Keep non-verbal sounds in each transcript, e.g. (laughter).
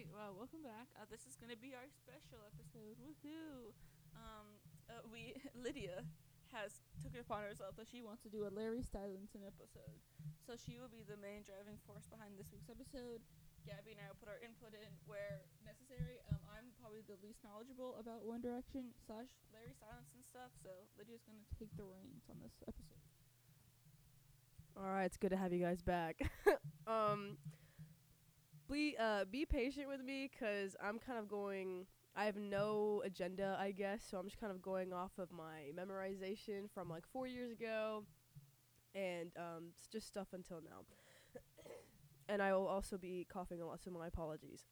right, well, welcome back. Uh, this is gonna be our special episode. Woohoo! Um, uh, we (laughs) Lydia has took it upon herself that she wants to do a Larry Stylinson episode, so she will be the main driving force behind this week's episode. Gabby and I will put our input in where necessary. Um, I'm probably the least knowledgeable about One Direction slash Larry Stylinson stuff, so Lydia's gonna take the reins on this episode. All right, it's good to have you guys back. (laughs) um, be uh be patient with me because I'm kind of going. I have no agenda, I guess, so I'm just kind of going off of my memorization from like four years ago, and um, it's just stuff until now. (coughs) and I will also be coughing a lot, so my apologies.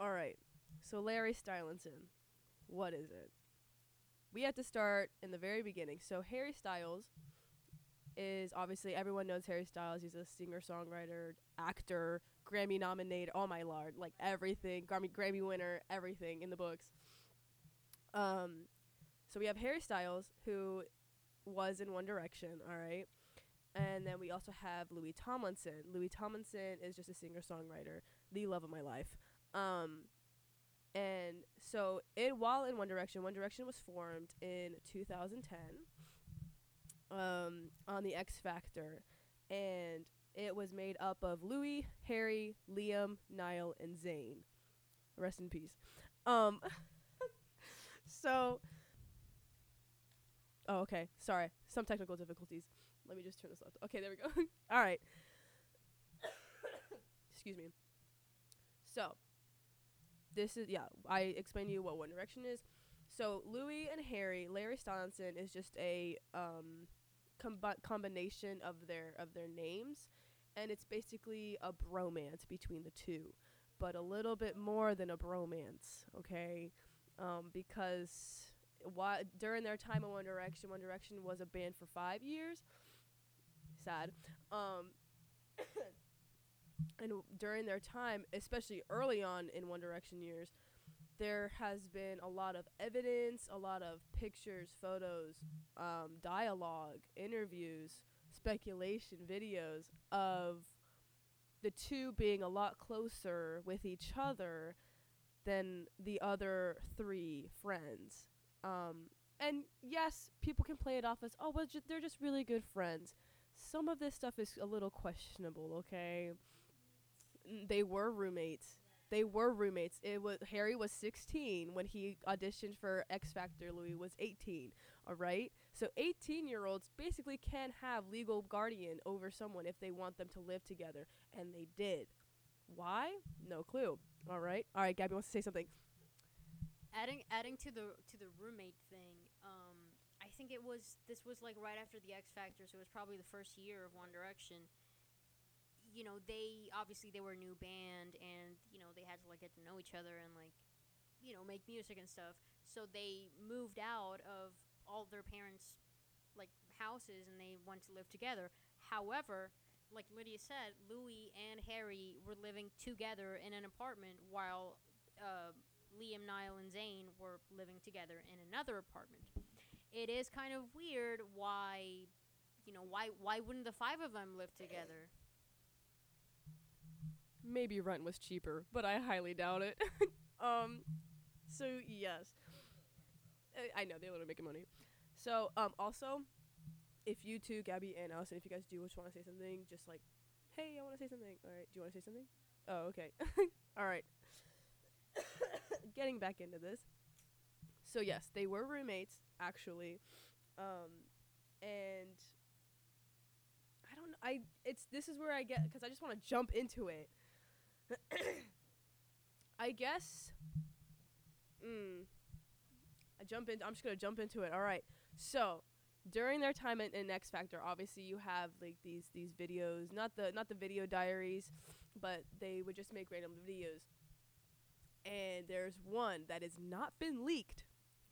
All right, so Larry Stylinson, what is it? We have to start in the very beginning. So Harry Styles is obviously everyone knows Harry Styles. He's a singer songwriter, actor, Grammy nominated. Oh my lord, like everything, Grammy Grammy winner, everything in the books. Um, so we have Harry Styles who was in One Direction. All right. And then we also have Louis Tomlinson. Louis Tomlinson is just a singer songwriter, the love of my life. Um, and so it while in One Direction, One Direction was formed in 2010 um, on the X Factor, and it was made up of Louis, Harry, Liam, Niall, and Zayn. Rest in peace. Um, (laughs) so. Oh, okay. Sorry. Some technical difficulties. Let me just turn this off. Okay, there we go. (laughs) All right. (coughs) Excuse me. So, this is yeah. I explained to you what One Direction is. So Louis and Harry, Larry Stylinson is just a um, combi- combination of their of their names, and it's basically a bromance between the two, but a little bit more than a bromance. Okay, um, because why during their time in One Direction, One Direction was a band for five years. Sad. Um, (coughs) and w- during their time, especially early on in One Direction years, there has been a lot of evidence, a lot of pictures, photos, um, dialogue, interviews, speculation, videos of the two being a lot closer with each other than the other three friends. Um, and yes, people can play it off as, oh, well, ju- they're just really good friends. Some of this stuff is a little questionable, okay? N- They were roommates. They were roommates. It was Harry was 16 when he auditioned for X Factor. Louis was 18. All right. So 18 year olds basically can have legal guardian over someone if they want them to live together, and they did. Why? No clue. All right. All right. Gabby wants to say something. adding adding to the to the roommate thing um i think it was this was like right after the x factor so it was probably the first year of one direction you know they obviously they were a new band and you know they had to like get to know each other and like you know make music and stuff so they moved out of all their parents like houses and they want to live together however like lydia said louis and harry were living together in an apartment while uh, Liam, Niall, and Zayn were living together in another apartment. It is kind of weird why, you know, why why wouldn't the five of them live together? Maybe rent was cheaper, but I highly doubt it. (laughs) um, so yes, I, know they literally making money. So um, also, if you two, Gabby and Allison, if you guys do just want to say something, just like, hey, I want to say something. All right, do you want to say something? Oh, okay. (laughs) All right. (coughs) Getting back into this. So yes, they were roommates actually, um, and I don't. I it's this is where I get because I just want to jump into it. (coughs) I guess. Mm, I jump in. I'm just gonna jump into it. All right. So during their time in, in X Factor, obviously you have like these these videos, not the not the video diaries, but they would just make random videos. And there's one that has not been leaked.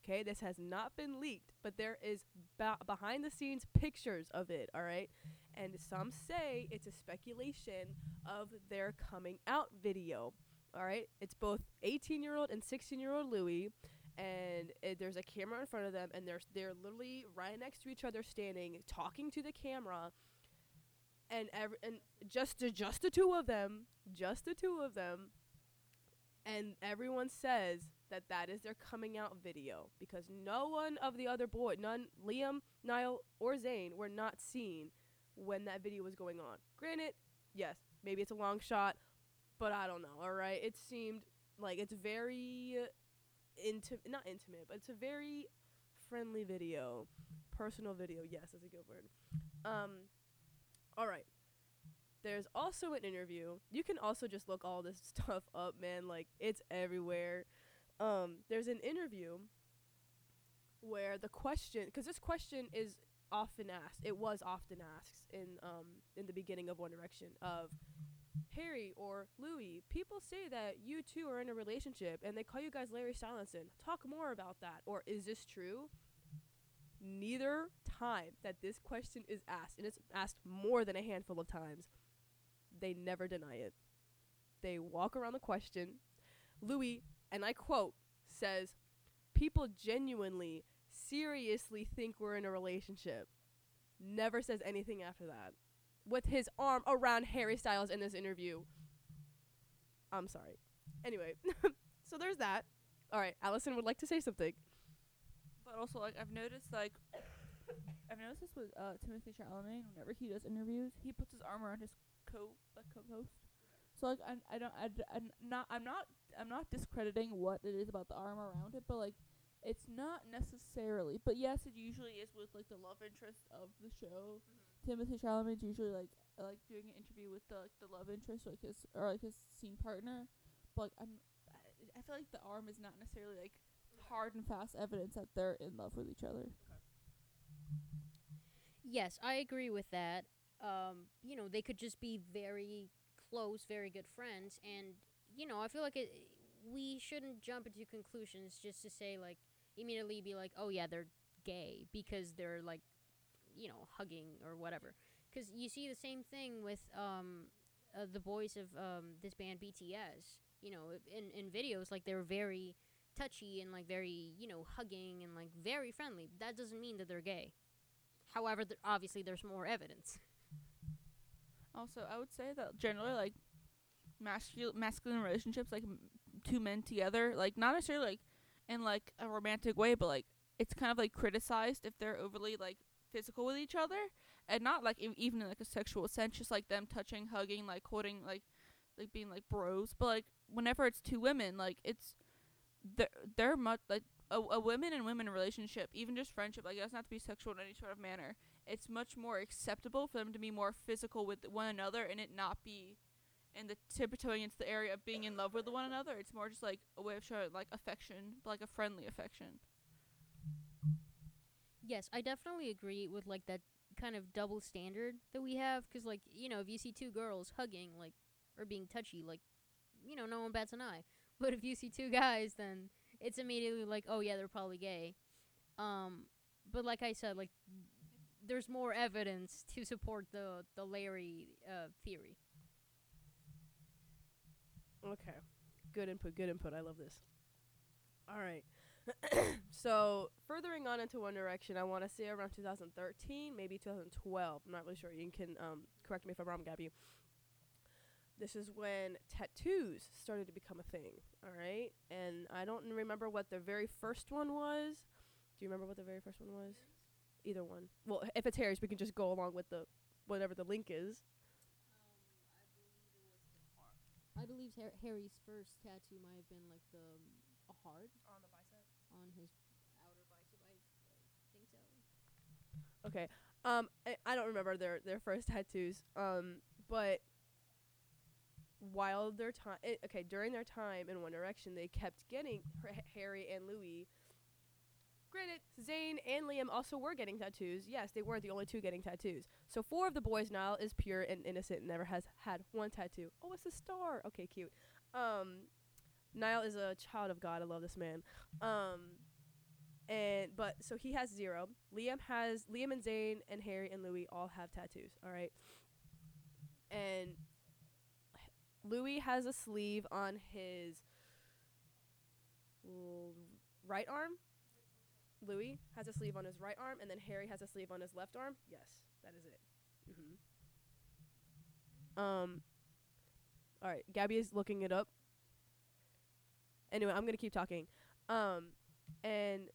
Okay, this has not been leaked, but there is ba- behind the scenes pictures of it. All right, and some say it's a speculation of their coming out video. All right, it's both 18 year old and 16 year old Louis, and it, there's a camera in front of them, and they're they're literally right next to each other, standing, talking to the camera, and every and just the just the two of them, just the two of them, and everyone says that that is their coming out video because no one of the other boy, none Liam, Niall, or Zayn were not seen when that video was going on. Granted, yes, maybe it's a long shot, but I don't know. All right, it seemed like it's very intimate, not intimate, but it's a very friendly video, personal video. Yes, that's a good word. Um, all right. There's also an interview. You can also just look all this (laughs) stuff up, man. Like it's everywhere. Um, there's an interview where the question, because this question is often asked. It was often asked in um in the beginning of One Direction of Harry or Louis. People say that you two are in a relationship, and they call you guys Larry Stylinson. Talk more about that. Or is this true? Neither time that this question is asked, and it's asked more than a handful of times, they never deny it. They walk around the question. Louis, and I quote, says, People genuinely, seriously think we're in a relationship. Never says anything after that. With his arm around Harry Styles in this interview. I'm sorry. Anyway, (laughs) so there's that. All right, Allison would like to say something. But also, like I've noticed, like I've noticed this with uh, Timothy Chalamet. Whenever he does interviews, he puts his arm around his co like co-host. So like I I don't I, d- I'm not I'm not I'm not discrediting what it is about the arm around it, but like it's not necessarily. But yes, it usually is with like the love interest of the show. Timothy Chalamet's usually like like doing an interview with the like the love interest, like his or like his scene partner. But like I'm I, I feel like the arm is not necessarily like hard and fast evidence that they're in love with each other. Yes, I agree with that. Um, you know, they could just be very close, very good friends, and you know, I feel like it. We shouldn't jump into conclusions just to say like immediately be like, oh yeah, they're gay because they're like, you know, hugging or whatever. Because you see the same thing with um, uh, the boys of um, this band BTS. You know, in in videos like they're very touchy and like very you know hugging and like very friendly. That doesn't mean that they're gay. However, th- obviously there's more evidence. Also, I would say that generally, like masculine masculine relationships, like m- two men together, like not necessarily like in like a romantic way, but like it's kind of like criticized if they're overly like physical with each other, and not like even in like a sexual sense, just like them touching, hugging, like holding, like like being like bros. But like whenever it's two women, like it's they're they're much like a, a women and women relationship, even just friendship, like it doesn't have to be sexual in any sort of manner. It's much more acceptable for them to be more physical with one another and it not be in the tiptoeing into the area of being in love with one another. It's more just like a way of showing like affection, like a friendly affection. Yes, I definitely agree with like that kind of double standard that we have because like you know if you see two girls hugging like or being touchy like you know no one bats an eye (laughs) but if you see two guys then it's immediately like oh yeah they're probably gay um but like i said like there's more evidence to support the the larry uh, theory Okay. Good input, good input. I love this. All right. (coughs) so, furthering on into One Direction, I want to say around 2013, maybe 2012. I'm not really sure. You can um, correct me if I'm wrong, Gabby. This is when tattoos started to become a thing. All right. And I don't remember what the very first one was. Do you remember what the very first one was? Either one. Well, if it's Harry's, we can just go along with the whatever the link is. i believe harry's first tattoo might have been like the a heart On the bicep. on his outer bicep i think so Okay. Um, I, I don't remember their their first tattoos. Um, but while their time, okay, during their time in One Direction, they kept getting Har- Harry and Louis. Granted, Zayn and Liam also were getting tattoos. Yes, they weren't the only two getting tattoos. So four of the boys, Niall is pure and innocent, and never has had one tattoo. Oh, it's a star. Okay, cute. Um, Niall is a child of God. I love this man. Um, and but so he has zero. Liam has Liam and Zayn and Harry and Louis all have tattoos. All right, and Louis has a sleeve on his right arm. Louis has a sleeve on his right arm, and then Harry has a sleeve on his left arm. Yes, that is it. hmm Um. All right, Gabby is looking it up. Anyway, I'm gonna keep talking. Um, and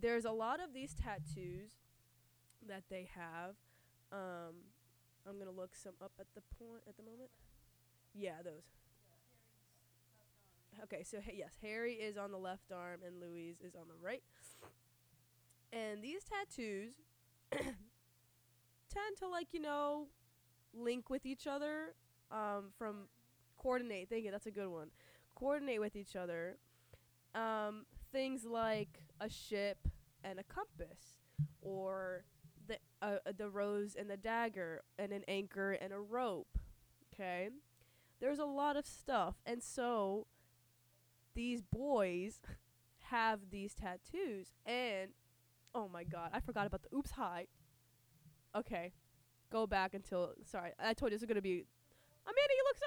there's a lot of these tattoos that they have. Um, I'm gonna look some up at the point at the moment. Yeah, those. Okay, so ha- yes, Harry is on the left arm and Louise is on the right. And these tattoos (coughs) tend to like, you know, link with each other um from coordinate. Thank you, that's a good one. Coordinate with each other. Um things like a ship and a compass or the uh, the rose and the dagger and an anchor and a rope. Okay? There's a lot of stuff. And so these boys (laughs) have these tattoos and oh my god, I forgot about the oops high. Okay. Go back until sorry, I told you this is gonna be Amanda, you look so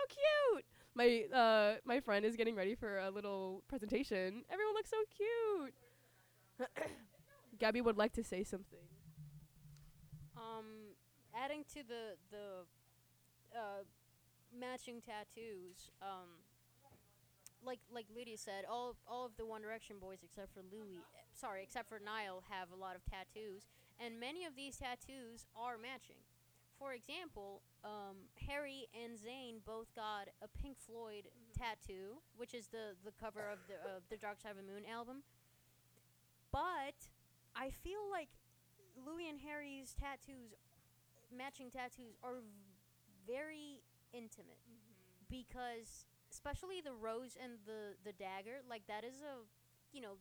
cute. My uh my friend is getting ready for a little presentation. Everyone looks so cute. Gabby would like to say something. Um, adding to the the uh, matching tattoos. Um, like like Lydia said, all all of the One Direction boys except for Louis, sorry, except for Niall, have a lot of tattoos, and many of these tattoos are matching. For example, um, Harry and Zayn both got a Pink Floyd tattoo, which is the the cover of the uh, the Dark Side of the Moon album. But I feel like Louis and Harry's tattoos, matching tattoos, are v- very intimate because, especially the rose and the the dagger, like that is a, you know,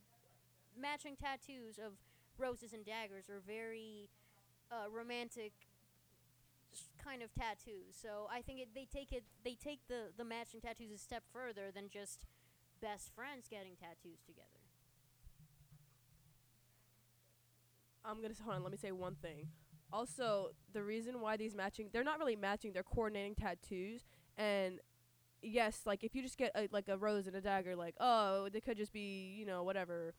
matching tattoos of roses and daggers are very uh, romantic kind of tattoos. So I think it, they take it they take the the matching tattoos a step further than just best friends getting tattoos together. I'm gonna hold on. Let me say one thing. Also, the reason why these matching, they're not really matching. They're coordinating tattoos. And yes, like if you just get a, like a rose and a dagger, like oh, they could just be you know whatever,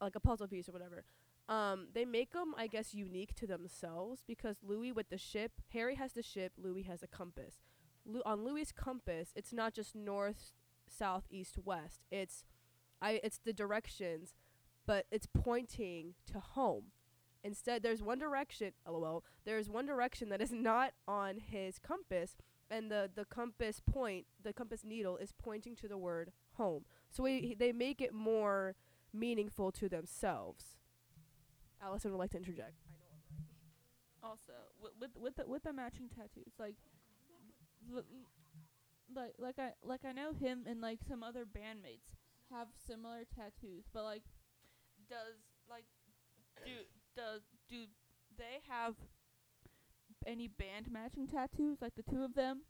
like a puzzle piece or whatever. Um, they them, I guess, unique to themselves because Louis with the ship, Harry has the ship, Louis has a compass. Lu- on Louis's compass, it's not just north, south, east, west. It's, I, it's the directions, but it's pointing to home. Instead, there's one direction. LOL. There's one direction that is (laughs) not on his compass, and the the compass point, the compass needle, is pointing to the word home. So we, they make it more meaningful to themselves. Allison would like to interject. (laughs) also with with with the, with the matching tattoos like like like I like I know him and like some other bandmates have similar tattoos but like does like do does do they have any band matching tattoos like the two of them?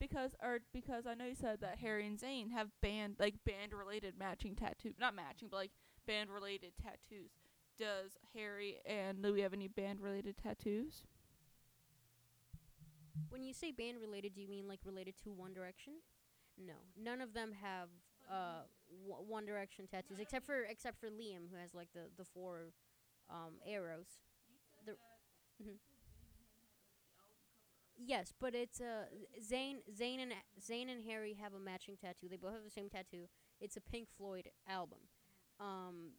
Because or because I know you said that Harry and Zayn have band like band related matching tattoos, not matching but like band related tattoos. Does Harry and Louis have any band related tattoos? When you say band related, do you mean like related to One Direction? No, none of them have uh w- One Direction tattoos except for except for Liam who has like the the four um arrows. The Mhm. Yes, but it's uh Zayn Zayn and Zayn and Harry have a matching tattoo. They both have the same tattoo. It's a Pink Floyd album. Um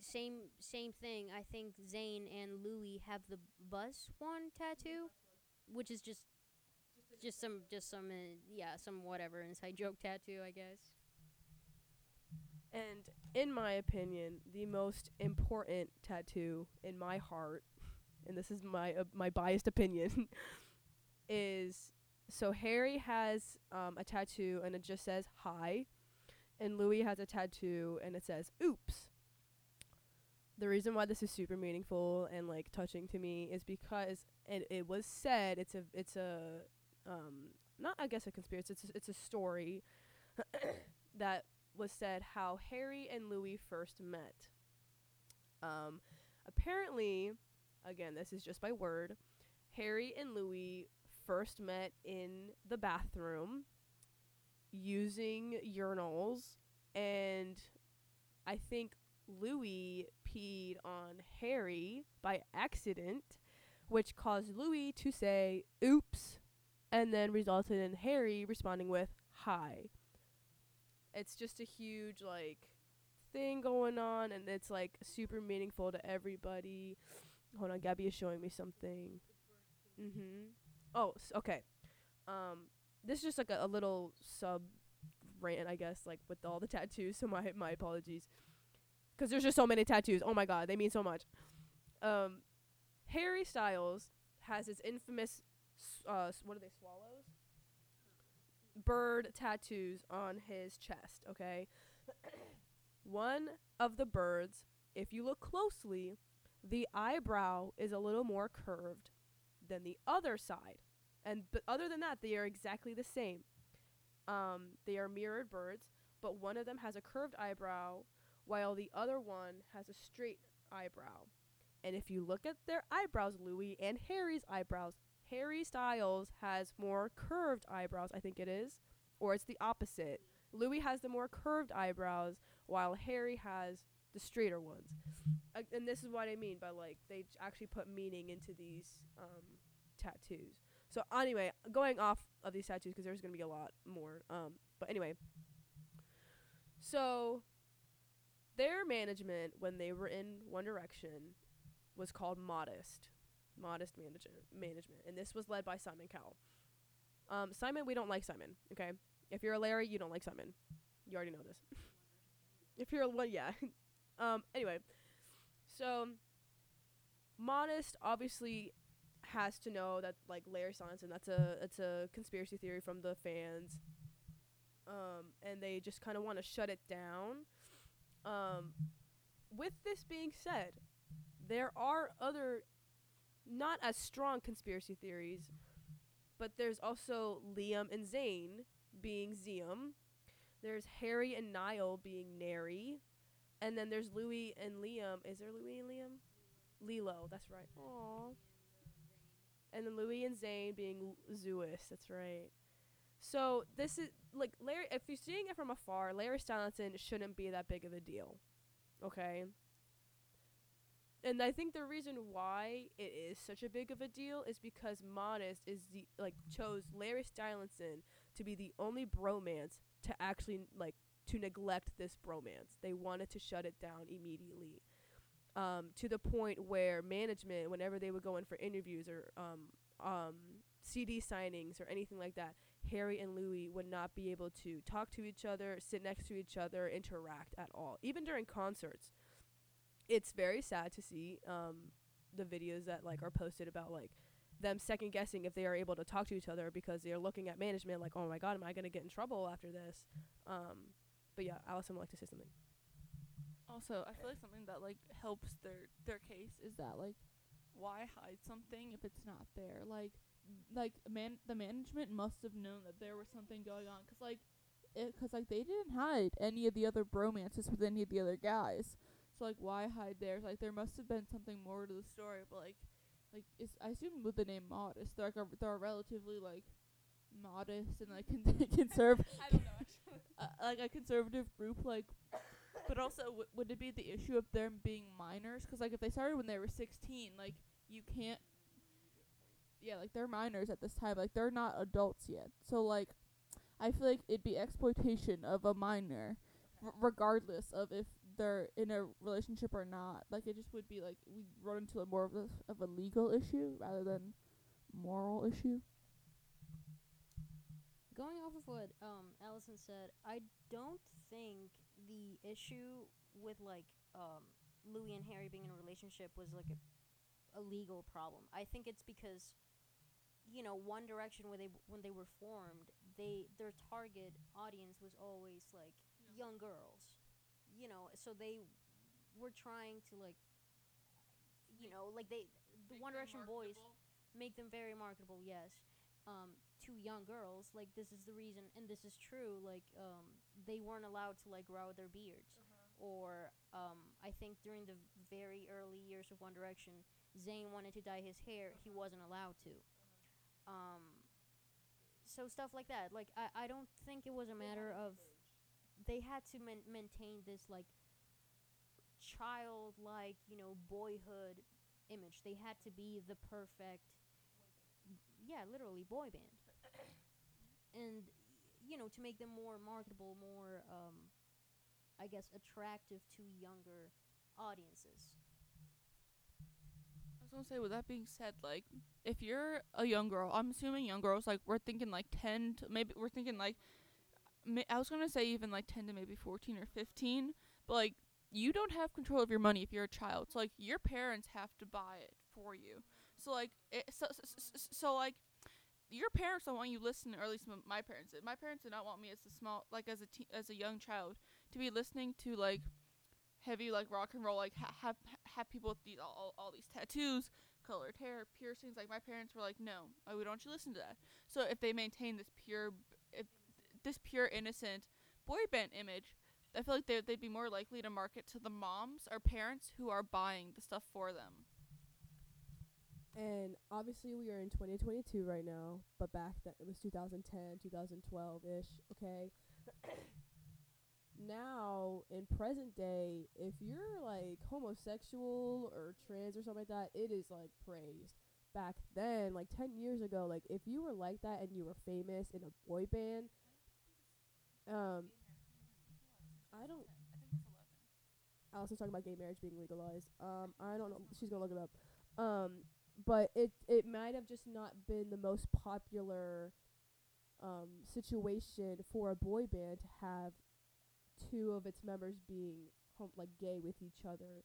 same same thing. I think Zayn and Louis have the Buzz one tattoo, which is just just some just some uh, yeah some whatever inside joke tattoo I guess. And in my opinion, the most important tattoo in my heart, and this is my uh, my biased (laughs) opinion, is so Harry has um, a tattoo and it just says hi, and Louis has a tattoo and it says oops. The reason why this is super meaningful and like touching to me is because it it was said it's a it's a um not I guess a conspiracy it's a, it's a story (coughs) that was said how Harry and Louis first met. Um, apparently, again, this is just by word, Harry and Louis first met in the bathroom using urinals, and I think Louis peed on Harry by accident, which caused Louis to say oops, and then resulted in Harry responding with hi it's just a huge like thing going on, and it's like super meaningful to everybody. Hold on, Gabby is showing me something. Mhm. Oh, s- okay. Um, this is just like a, a little sub rant, I guess, like with all the (laughs) tattoos. So my my apologies, because there's just so many tattoos. Oh my god, they mean so much. Um, Harry Styles has his infamous, s- uh, s- what are they swallows? Bird tattoos on his chest. Okay, (coughs) one of the birds, if you look closely, the eyebrow is a little more curved than the other side. And but other than that, they are exactly the same. Um, they are mirrored birds, but one of them has a curved eyebrow, while the other one has a straight eyebrow. And if you look at their eyebrows, Louis and Harry's eyebrows, Harry Styles has more curved eyebrows, I think it is, or it's the opposite. Louis has the more curved eyebrows, while Harry has the straighter ones. Uh, and this is what I mean by like they actually put meaning into these um, tattoos. So anyway, going off of these tattoos because there's gonna be a lot more. Um, but anyway, so their management when they were in One Direction was called Modest, Modest Management, management, and this was led by Simon Cowell. Um, Simon, we don't like Simon. Okay, if you're a Larry, you don't like Simon. You already know this. (laughs) if you're a well, yeah. (laughs) um, anyway, so Modest obviously has to know that like Larry Sonson, that's a it's a conspiracy theory from the fans. Um, and they just kind of want to shut it down. Um, with this being said, there are other not as strong conspiracy theories, but there's also Liam and Zayn being Ziam. There's Harry and Niall being Narry. And then there's Louis and Liam. Is there Louis and Liam? Lilo, that's right. Aww. And then Louis and Zayn being Zouis, that's right. So this is like Larry. If you're seeing it from afar, Larry Stylinson shouldn't be that big of a deal, okay? And I think the reason why it is such a big of a deal is because Modest is the like chose Larry Stylinson to be the only bromance to actually like to neglect this bromance. They wanted to shut it down immediately. Um, to the point where management, whenever they would go in for interviews or um, um, CD signings or anything like that, Harry and Louis would not be able to talk to each other, sit next to each other, interact at all, even during concerts. It's very sad to see um, the videos that like are posted about like them second guessing if they are able to talk to each other because they are looking at management like, oh my god, am I gonna get in trouble after this? Um, but yeah, Allison would like to say something. Also, I feel like something that like helps their their case is that like why hide something if it's not there? Like like man the management must have known that there was something going on cuz like cuz like they didn't hide any of the other bromances with any of the other guys. So like why hide theirs? Like there must have been something more to the story, but like like is I assume with the name modest, they're like a, they're relatively like modest and like (laughs) con- conserve (laughs) I don't know actually. (laughs) uh, like a conservative group like but also w- would it be the issue of them being minors because like if they started when they were 16 like you can't yeah like they're minors at this time like they're not adults yet so like i feel like it'd be exploitation of a minor r- regardless of if they're in a relationship or not like it just would be like we run into a more of a, of a legal issue rather than moral issue Going off of what um Allison said, I don't think the issue with like um Louis and Harry being in a relationship was like a, a legal problem. I think it's because you know, One Direction when they when they were formed, they their target audience was always like young girls. You know, so they were trying to like you know, like they the One Direction boys make them very marketable, yes. Um, to young girls, like this is the reason, and this is true. Like, um, they weren't allowed to like grow their beards, or um, I think during the very early years of One Direction, Zayn wanted to dye his hair, he wasn't allowed to. Um, so stuff like that. Like, I I don't think it was a matter of they had to man- maintain this like childlike, you know, boyhood image. They had to be the perfect, yeah, literally boy band. (coughs) And you know to make them more marketable, more um, I guess attractive to younger audiences. I was gonna say, with that being said, like, if you're a young girl, I'm assuming young girls, like, we're thinking like 10 to maybe we're thinking like, I was gonna say even like 10 to maybe 14 or 15, but like, you don't have control of your money if you're a child. So like, your parents have to buy it for you. So like, eh, it, so, so, so, so, so like, your parents don't want you listening, or at least my parents did. My parents did not want me as a small, like as a te- as a young child, to be listening to like heavy like rock and roll, like ha- have have people with these all, all, these tattoos, colored hair, piercings. Like my parents were like, no, we don't want you listen to that. So if they maintain this pure, this pure innocent boy band image, I feel like they they'd be more likely to market to the moms or parents who are buying the stuff for them. And obviously, we are in 2022 right now, but back then it was 2010, 2012 ish. Okay. (coughs) now, in present day, if you're like homosexual or trans or something like that, it is like praised. Back then, like 10 years ago, like if you were like that and you were famous in a boy band, um, I don't. Allison's talking about gay marriage being legalized. Um, I don't know. She's gonna look it up. Um, but it it might have just not been the most popular um, situation for a boy band to have two of its members being hom- like gay with each other,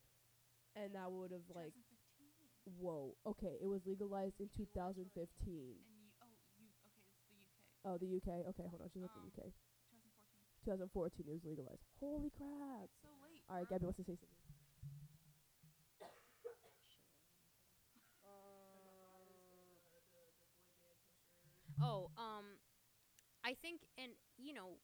and that would have like whoa okay it was legalized in 2015. Oh, the UK. Okay, hold on. She's looking Um, UK. 2014 it was legalized. Holy crap! So late. All right, Gabby wants to say something. (coughs) Oh, um, I think, and you know,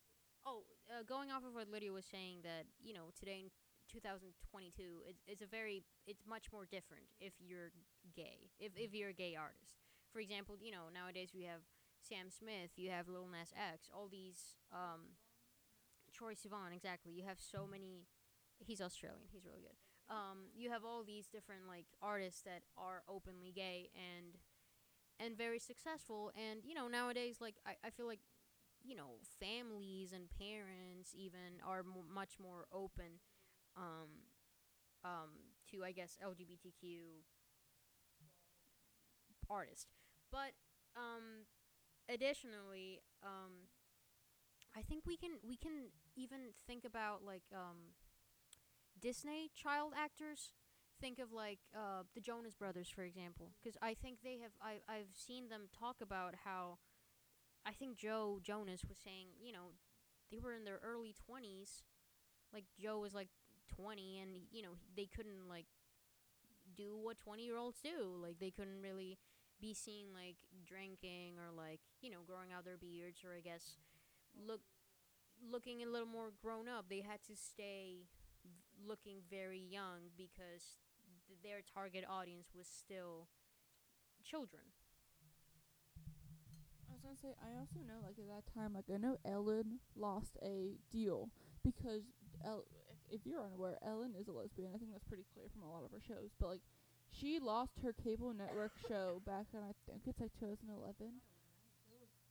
oh, uh, going off of what Lydia was saying, that you know, today in 2022, it's, it's a very, it's much more different if you're gay, if if you're a gay artist. For example, you know, nowadays we have Sam Smith, you have Lil Nas X, all these, um, Troye Sivan, exactly. You have so many. He's Australian. He's really good. Um, you have all these different like artists that are openly gay and and very successful. And you know nowadays, like I, I feel like you know families and parents even are much more open um, um, to I guess LGBTQ artists. But um, additionally, um, I think we can we can even think about like um, Disney child actors. Think of like uh, the Jonas Brothers, for example, because I think they have. I I've seen them talk about how. I think Joe Jonas was saying, you know, they were in their early twenties. Like Joe was like twenty, and you know they couldn't like do what twenty year olds do. Like they couldn't really be seen like drinking or like you know growing out their beards or I guess look looking a little more grown up. They had to stay v- looking very young because th- their target audience was still children. I was gonna say I also know like at that time like I know Ellen lost a deal because El- if, if you're unaware Ellen is a lesbian I think that's pretty clear from a lot of her shows but like she lost her cable network show back in I think it's like 2011.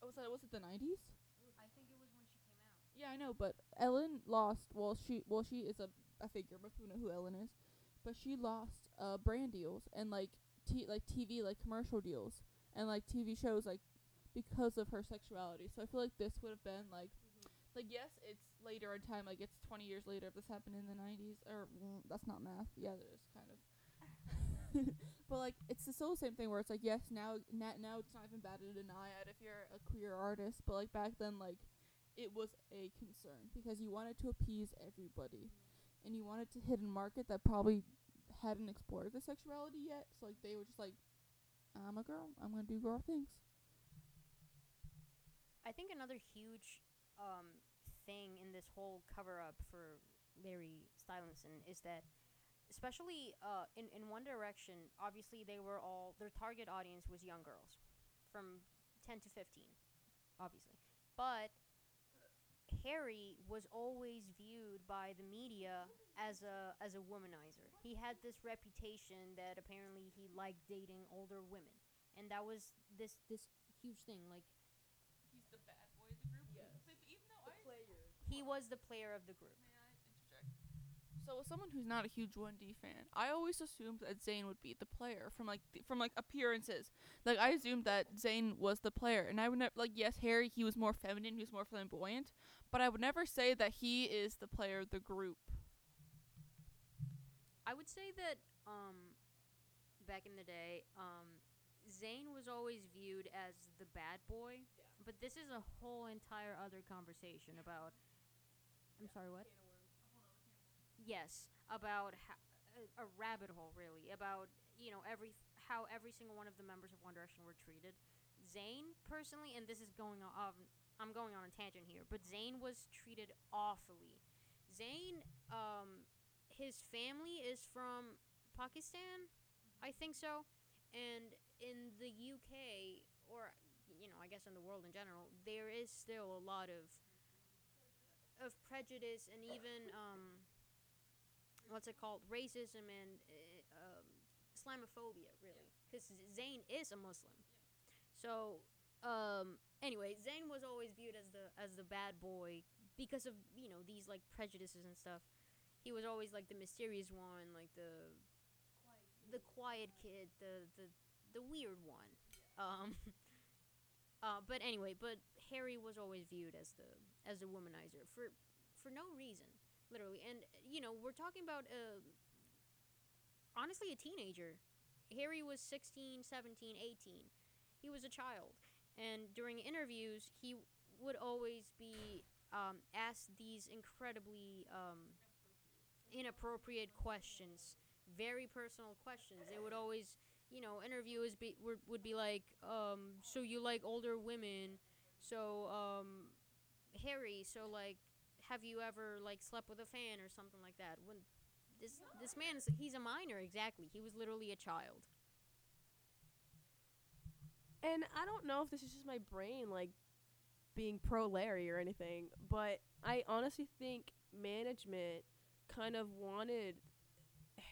Oh, was that was it the 90s? I think it was when she came out. Yeah, I know, but Ellen lost. Well, she well she is a a figure. but people know who Ellen is, but she lost uh brand deals and like t like TV like commercial deals and like TV shows like because of her sexuality. So I feel like this would have been like like yes, it's later in time. Like it's 20 years later if this happened in the 90s or mm, that's not math. Yeah, it is kind of. (laughs) but like it's still the same thing where it's like yes now now now it's not even bad to deny it if you're a queer artist but like back then like it was a concern because you wanted to appease everybody. And you wanted to hit a market that probably hadn't explored the sexuality yet. So like they were just like i'm a girl. I'm gonna do girl things. I think another huge um, thing in this whole cover up for Larry Stylinson is that, especially uh, in in One Direction, obviously they were all their target audience was young girls, from ten to fifteen, obviously, but Harry was always viewed by the media as a as a womanizer. He had this reputation that apparently he liked dating older women, and that was this this huge thing. Like he's the bad boy of the group Yes. But if, he was the player of the group. So, as someone who's not a huge 1D fan, I always assumed that Zayn would be the player from like th- from like appearances. Like I assumed that Zayn was the player, and I would never like yes, Harry he was more feminine, he was more flamboyant, but I would never say that he is the player of the group. I would say that um, back in the day, um, Zayn was always viewed as the bad boy, but this is a whole entire other conversation about. I'm sorry, what? Yes, about ho- a, a rabbit hole, really, about you know every how every single one of the members of One Direction were treated. Zayn personally, and this is going on. I'm going on a tangent here, but Zayn was treated awfully. Zayn, um, his family is from Pakistan, I think so, and in the UK or you know I guess in the world in general, there is still a lot of of prejudice and even um, what's it called racism and uh, um, Islamophobia really. Because Zayn is a Muslim, so um, anyway Zayn was always viewed as the as the bad boy because of you know these like prejudices and stuff he was always like the mysterious one, like the the quiet kid, the the the weird one. Um (laughs) uh but anyway, but Harry was always viewed as the as a womanizer for for no reason, literally. And you know, we're talking about uh honestly a teenager. Harry was 16, 17, 18. He was a child. And during interviews, he would always be um, asked these incredibly um, inappropriate questions, very personal questions. They would always, you know, interviewers be would, would be like, um, so you like older women, so um, Harry, so like, have you ever like slept with a fan or something like that? When this this man is he's a minor exactly. He was literally a child. And I don't know if this is just my brain like being pro Larry or anything, but I honestly think management kind of wanted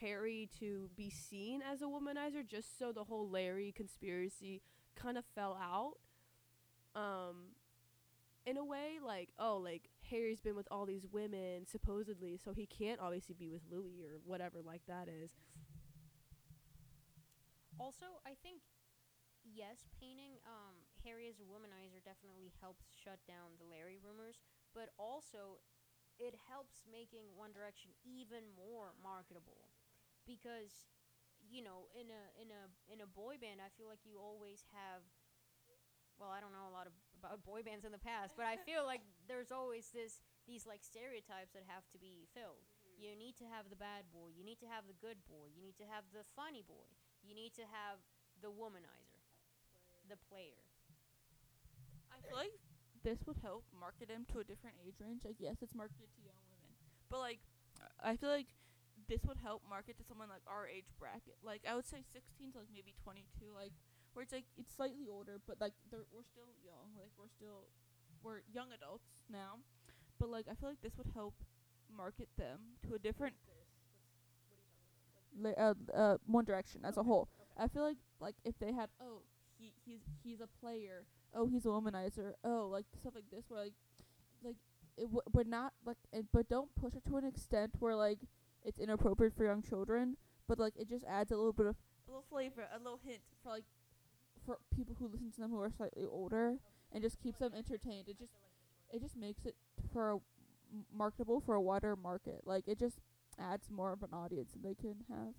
Harry to be seen as a womanizer just so the whole Larry conspiracy kind of fell out. Um in a way like oh like Harry's been with all these women supposedly so he can't obviously be with Louis or whatever like that is. Also, I think yes, painting um, Harry as a womanizer definitely helps shut down the Larry rumors, but also it helps making One Direction even more marketable because you know in a in a in a boy band I feel like you always have well I don't know a lot of about boy bands in the past but I feel like (laughs) there's always this these like stereotypes that have to be filled. You need to have the bad boy you need to have the good boy you need to have the funny boy you need to have the womanizer the player I feel like this would help market him to a different age range. Like, yes, it's marketed to young women, but like, I feel like this would help market to someone like our age bracket. Like, I would say 16 to like maybe 22. Like, where it's like it's slightly older, but like they're, we're still young. Like, we're still we're young adults now, but like I feel like this would help market them to a different. La- uh, uh, One Direction as a whole. I feel like like if they had oh he he's he's a player. Oh he's a womanizer. Oh like stuff like this where like like it w- but not like it, but don't push it to an extent where like it's inappropriate for young children but like it just adds a little bit of a little flavor a little hint for like for people who listen to them who are slightly older and just keeps them entertained. It just it just makes it for a marketable for a wider market. Like it just adds more of an audience than they can have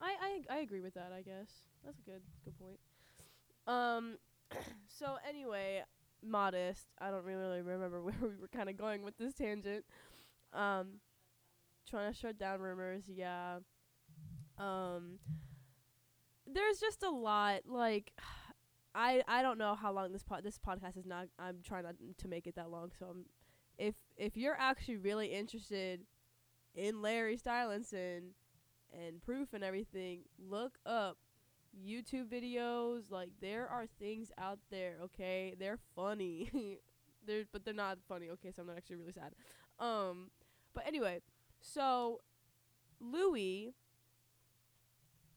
I, I I agree with that. I guess that's a good good point. Um, (coughs) so anyway, modest. I don't really remember (laughs) where we were kind of going with this tangent. Um, trying to shut down rumors. Yeah. Um, there's just a lot. Like, (sighs) I I don't know how long this pod this podcast is not. I'm trying not to make it that long. So I'm, if if you're actually really interested in Larry Stylinson and proof and everything, look up YouTube videos. Like there are things out there, okay? They're funny. (laughs) they're but they're not funny, okay, so I'm not actually really sad. Um but anyway, so Louis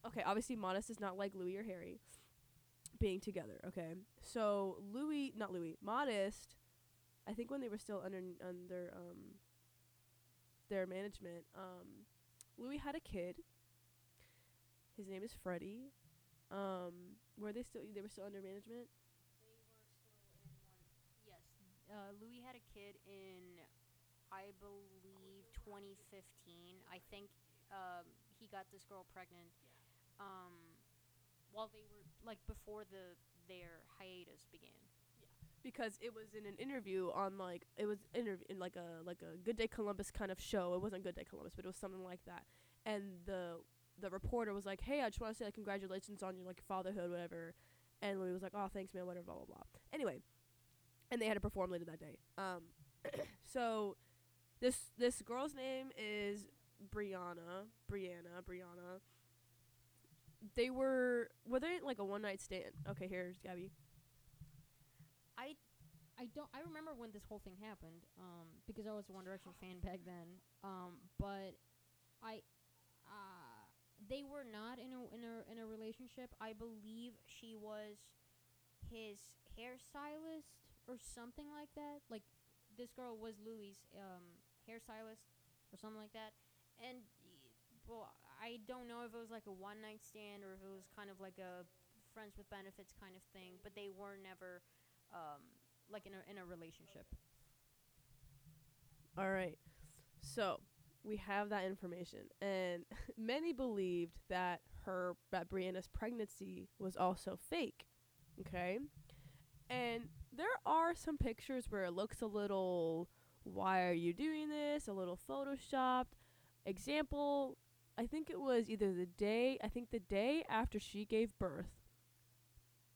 Okay, obviously Modest is not like Louis or Harry being together, okay? So Louis not Louis, Modest I think when they were still under under um their management, um Louis had a kid. His name is Freddie. Um were they still they were still under management? They were still in one. Yes. Uh, Louis had a kid in, I believe, 2015. I think um, he got this girl pregnant. Um, while they were like before the their hiatus began. Because it was in an interview on like it was interview in like a like a Good Day Columbus kind of show. It wasn't Good Day Columbus, but it was something like that. And the the reporter was like, "Hey, I just want to say like congratulations on your like fatherhood, whatever." And Louis was like, "Oh, thanks, man, whatever, blah blah blah." Anyway, and they had to perform later that day. Um, (coughs) so this this girl's name is Briana, Briana, Briana. They were were they like a one night stand? Okay, here's Gabby. I I don't I remember when this whole thing happened um because I was a One Direction fan back then um but I uh they were not in a in a in a relationship. I believe she was his hairstylist or something like that. Like this girl was Louis um hairstylist or something like that. And well I don't know if it was like a one night stand or if it was kind of like a friends with benefits kind of thing but they were never um, like in a in a relationship. All right. So we have that information, and (laughs) many believed that her that Briana's pregnancy was also fake. Okay, and there are some pictures where it looks a little. Why are you doing this? A little photoshopped. Example. I think it was either the day. I think the day after she gave birth.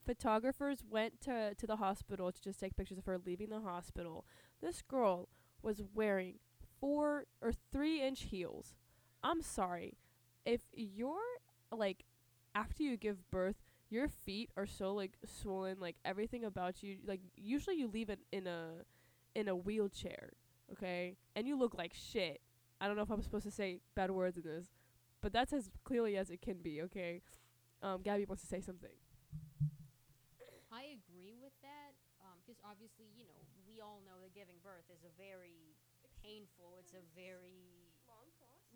Photographers went to to the hospital to just take pictures of her leaving the hospital. This girl was wearing four or three inch heels. I'm sorry. If you're like after you give birth, your feet are so like swollen, like everything about you like usually you leave it in a in a wheelchair, okay? And you look like shit. I don't know if I'm supposed to say bad words in this, but that's as clearly as it can be, okay? Um Gabby wants to say something. I agree with that because obviously you know we all know that giving birth is a very painful. It's a very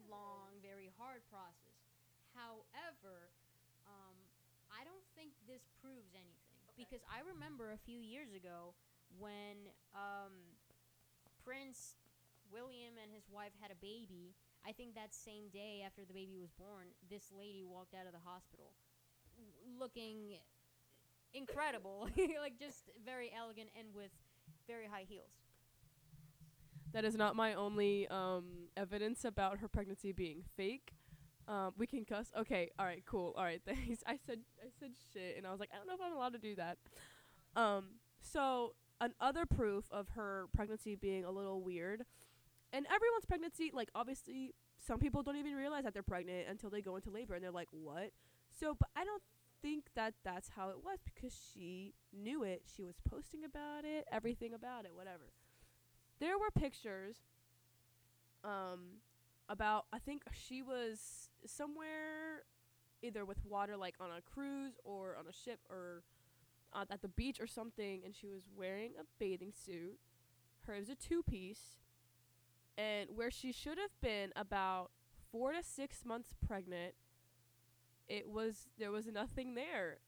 long, very hard process. However, um, I don't think this proves anything because I remember a few years ago when um, Prince William and his wife had a baby. I think that same day after the baby was born, this lady walked out of the hospital looking incredible, (laughs) like just very elegant and with very high heels. That is not my only um evidence about her pregnancy being fake. Um, we can cuss. Okay, all right, cool. All right, (laughs) thanks. I said I said shit, and I was like, I don't know if I'm allowed to do that. Um, so another proof of her pregnancy being a little weird, and everyone's pregnancy, like obviously, some people don't even realize that they're pregnant until they go into labor, and they're like, what? So, but I don't think that that's how it was because she knew it. She was posting about it, everything about it, whatever there were pictures um about I think she was somewhere either with water like on a cruise or on a ship or uh, at the beach or something and she was wearing a bathing suit. Her was a two piece and where she should have been about 4 to 6 months pregnant it was there was nothing there.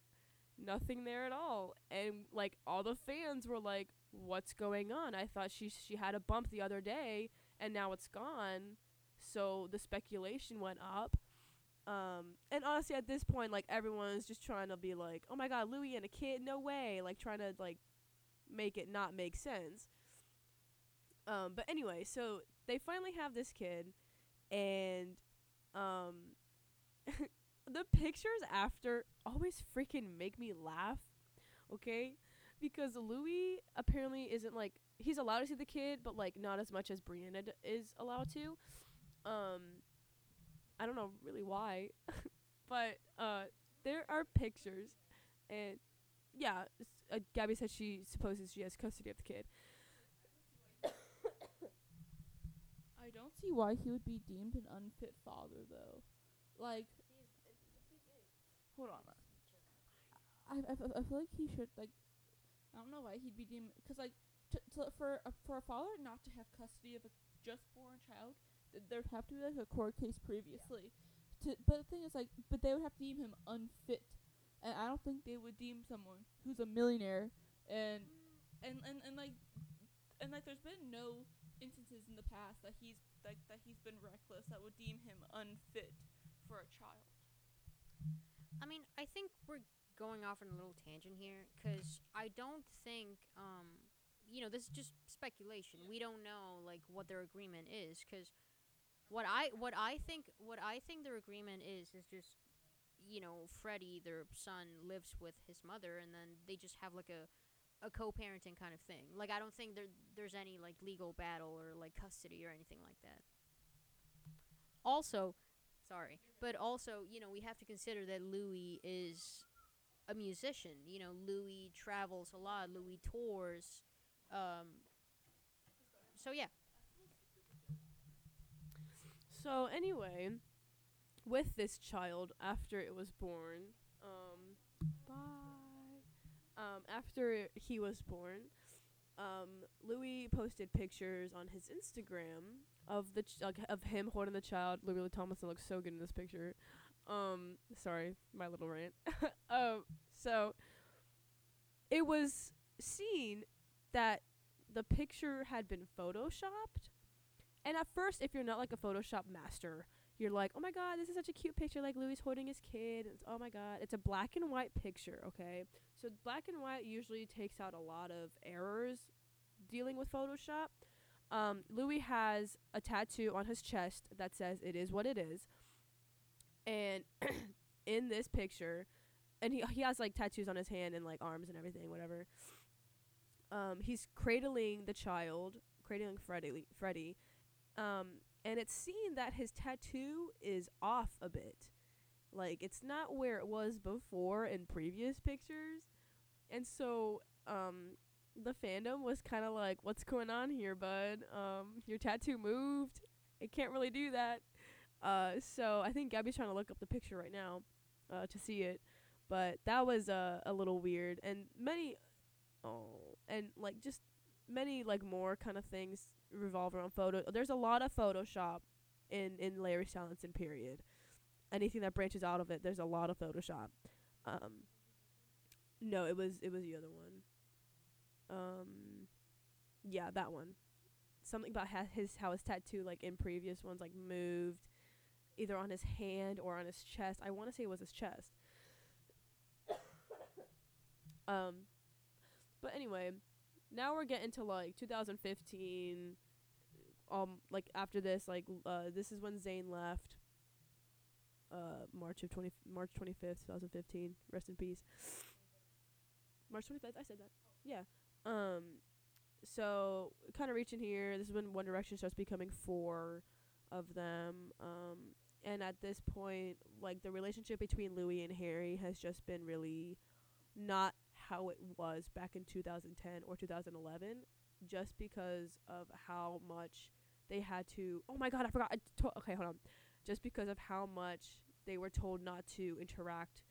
Nothing there at all. And like all the fans were like what's going on? I thought she she had a bump the other day and now it's gone. So the speculation went up. Um, and honestly, at this point, like everyone's just trying to be like, "Oh my God, Louis and a kid? No way!" Like trying to like make it not make sense. Um, but anyway, so they finally have this kid, and um, (laughs) the pictures after always freaking make me laugh. Okay, because Louis apparently isn't like he's allowed to see the kid, but like not as much as Briana d- is allowed to. Um, I don't know really why, (laughs) but uh, there are pictures, and yeah, uh, Gabby said she supposes she has custody of the kid. (coughs) I don't see why he would be deemed an unfit father, though. Like, hold on. I, I, I feel like he should like. I don't know why he'd be deemed because like to, for a, for a father not to have custody of a just born child, th- there'd have to be like a court case previously. To, but the thing is, like, but they would have to deem him unfit, and I don't think they would deem someone who's a millionaire and and and, and like and like there's been no instances in the past that he's like that he's been reckless that would deem him unfit for a child. I mean, I think we're going off on a little tangent here because I don't think, um, you know, this is just speculation. We don't know like what their agreement is because what I what I think what I think their agreement is is just, you know, Freddie, their son, lives with his mother, and then they just have like a a co-parenting kind of thing. Like I don't think there there's any like legal battle or like custody or anything like that. Also, sorry, but also, you know, we have to consider that Louis is a musician. You know, Louis travels a lot. Louis tours. Um, so yeah, So anyway, with this child after it was born, um, bye. Um, after he was born, um, Louis posted pictures on his Instagram of the ch- like, of him holding the child. Louis Tomlinson looks so good in this picture. Um, sorry, my little rant. (laughs) um, so it was seen that the picture had been photoshopped and at first, if you're not like a Photoshop master, you're like, oh my god, this is such a cute picture, like Louis holding his kid. It's, oh my god, it's a black and white picture, okay? So black and white usually takes out a lot of errors dealing with Photoshop. Um, Louis has a tattoo on his chest that says "It is what it is," and (coughs) in this picture, and he he has like tattoos on his hand and like arms and everything, whatever. Um, he's cradling the child, cradling Freddie, Freddie, um, and it's seen that his tattoo is off a bit. Like it's not where it was before in previous pictures. And so um the fandom was kind of like what's going on here, bud? Um your tattoo moved. It can't really do that. Uh so I think Gabby's trying to look up the picture right now uh to see it. But that was uh, a little weird and many oh and like just many like more kind of things revolve around photo. There's a lot of Photoshop in in Larry Stylinson period. Anything that branches out of it, there's a lot of Photoshop. Um, no, it was it was the other one. Um, yeah, that one. Something about ha- his how his tattoo like in previous ones like moved, either on his hand or on his chest. I want to say it was his chest. um, but anyway, now we're getting to like 2015 um like after this like uh this is when Zayn left uh March of 20 March 25th 2015 rest in peace March 25th I said that yeah um so kind of reaching here this is when One Direction starts becoming four of them um and at this point like the relationship between Louis and Harry has just been really not how it was back in 2010 or 2011 just because of how much they had to oh my god i forgot I to- okay hold on just because of how much they were told not to interact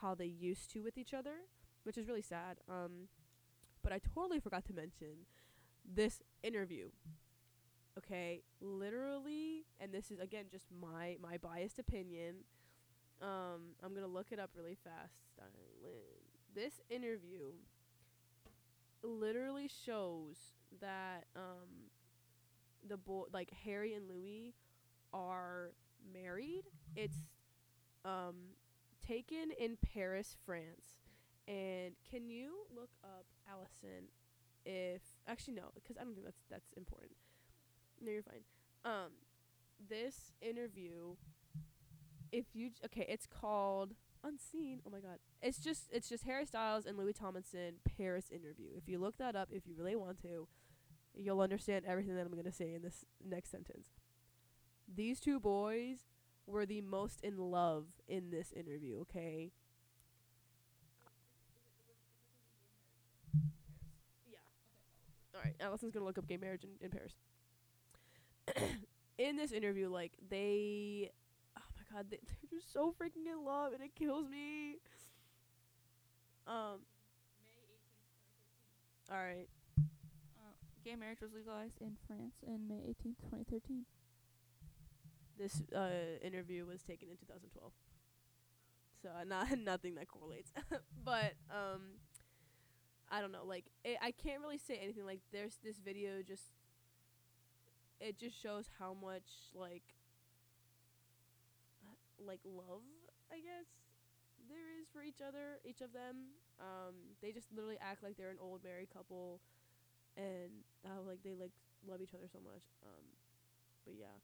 how they used to with each other which is really sad um but i totally forgot to mention this interview okay literally and this is again just my my biased opinion um i'm gonna look it up really fast this interview literally shows that um the boy like Harry and Louis are married. It's um taken in Paris, France. And can you look up Allison if actually no, because I don't think that's that's important. No, you're fine. Um this interview if you okay, it's called Unseen. Oh my god. It's just it's just Harry Styles and Louis Tomlinson Paris interview. If you look that up if you really want to, you'll understand everything that I'm going to say in this next sentence. These two boys were the most in love in this interview, okay? Yeah. All right, Allison's to look up gay marriage in, in Paris. (coughs) in this interview like they oh my god, they, (laughs) they're just so freaking in love and it kills me. Um. All right. Uh, Gay marriage was legalized in France in May 18th, 2013. This uh, interview was taken in 2012. So uh, (laughs) not nothing that correlates. (laughs) but um I don't know, like it, I can't really say anything like there's this video just it just shows how much like like love, I guess there is for each other, each of them. Um they just literally act like they're an old married couple and how like they like love each other so much. Um but yeah.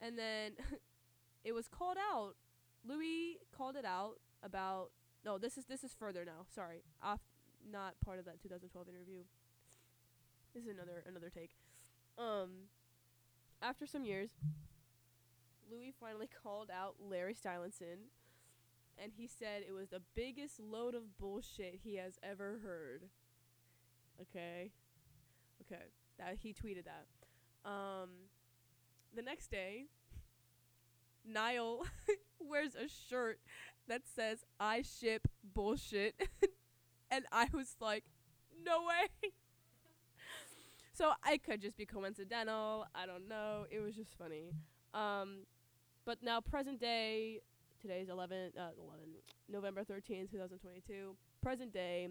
And then (laughs) it was called out. Louis called it out about no, this is this is further now. Sorry. Off not part of that 2012 interview. This is another another take. Um after some years, Louis finally (laughs) called out Larry Stylinson and he said it was the biggest load of bullshit he has ever heard. Okay. Okay. That he tweeted that. Um the next day, Niall (laughs) wears a shirt that says I ship bullshit (laughs) and I was like, no way. (laughs) so I could just be coincidental. I don't know. It was just funny. Um but now present day, today's 11 uh 11 November 13th, 2022. Present day,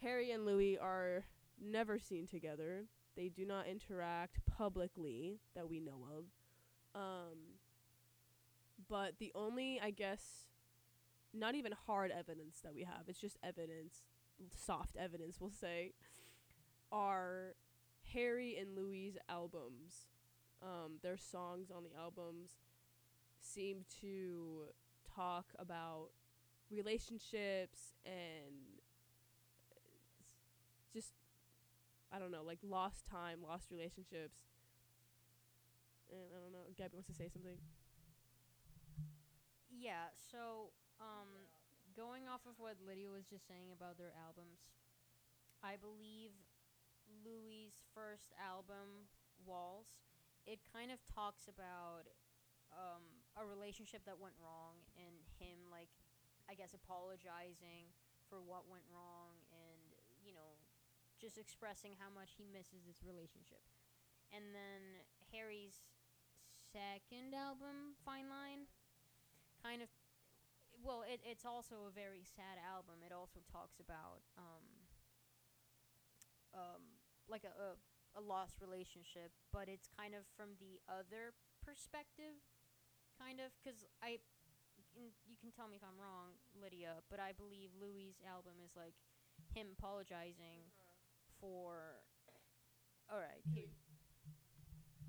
Harry and Louis are never seen together. They do not interact publicly that we know of. Um, but the only, I guess, not even hard evidence that we have, it's just evidence, soft evidence, we'll say, are Harry and Louis' albums. Um, their songs on the albums seem to talk about relationships and just I don't know, like lost time, lost relationships. And I don't know, Gabby wants to say something. Yeah, so um going off of what Lydia was just saying about their albums, I believe Louis' first album, Walls, it kind of talks about um a relationship that went wrong and him like I guess apologizing for what went wrong and you know just expressing how much he misses this relationship. And then Harry's second album, Fine Line, kind of well, it, it's also a very sad album. It also talks about um, um, like a, a a lost relationship, but it's kind of from the other perspective, kind of because I. and You can tell me if I'm wrong, Lydia, but I believe Louis' album is like him apologizing for. All right, here.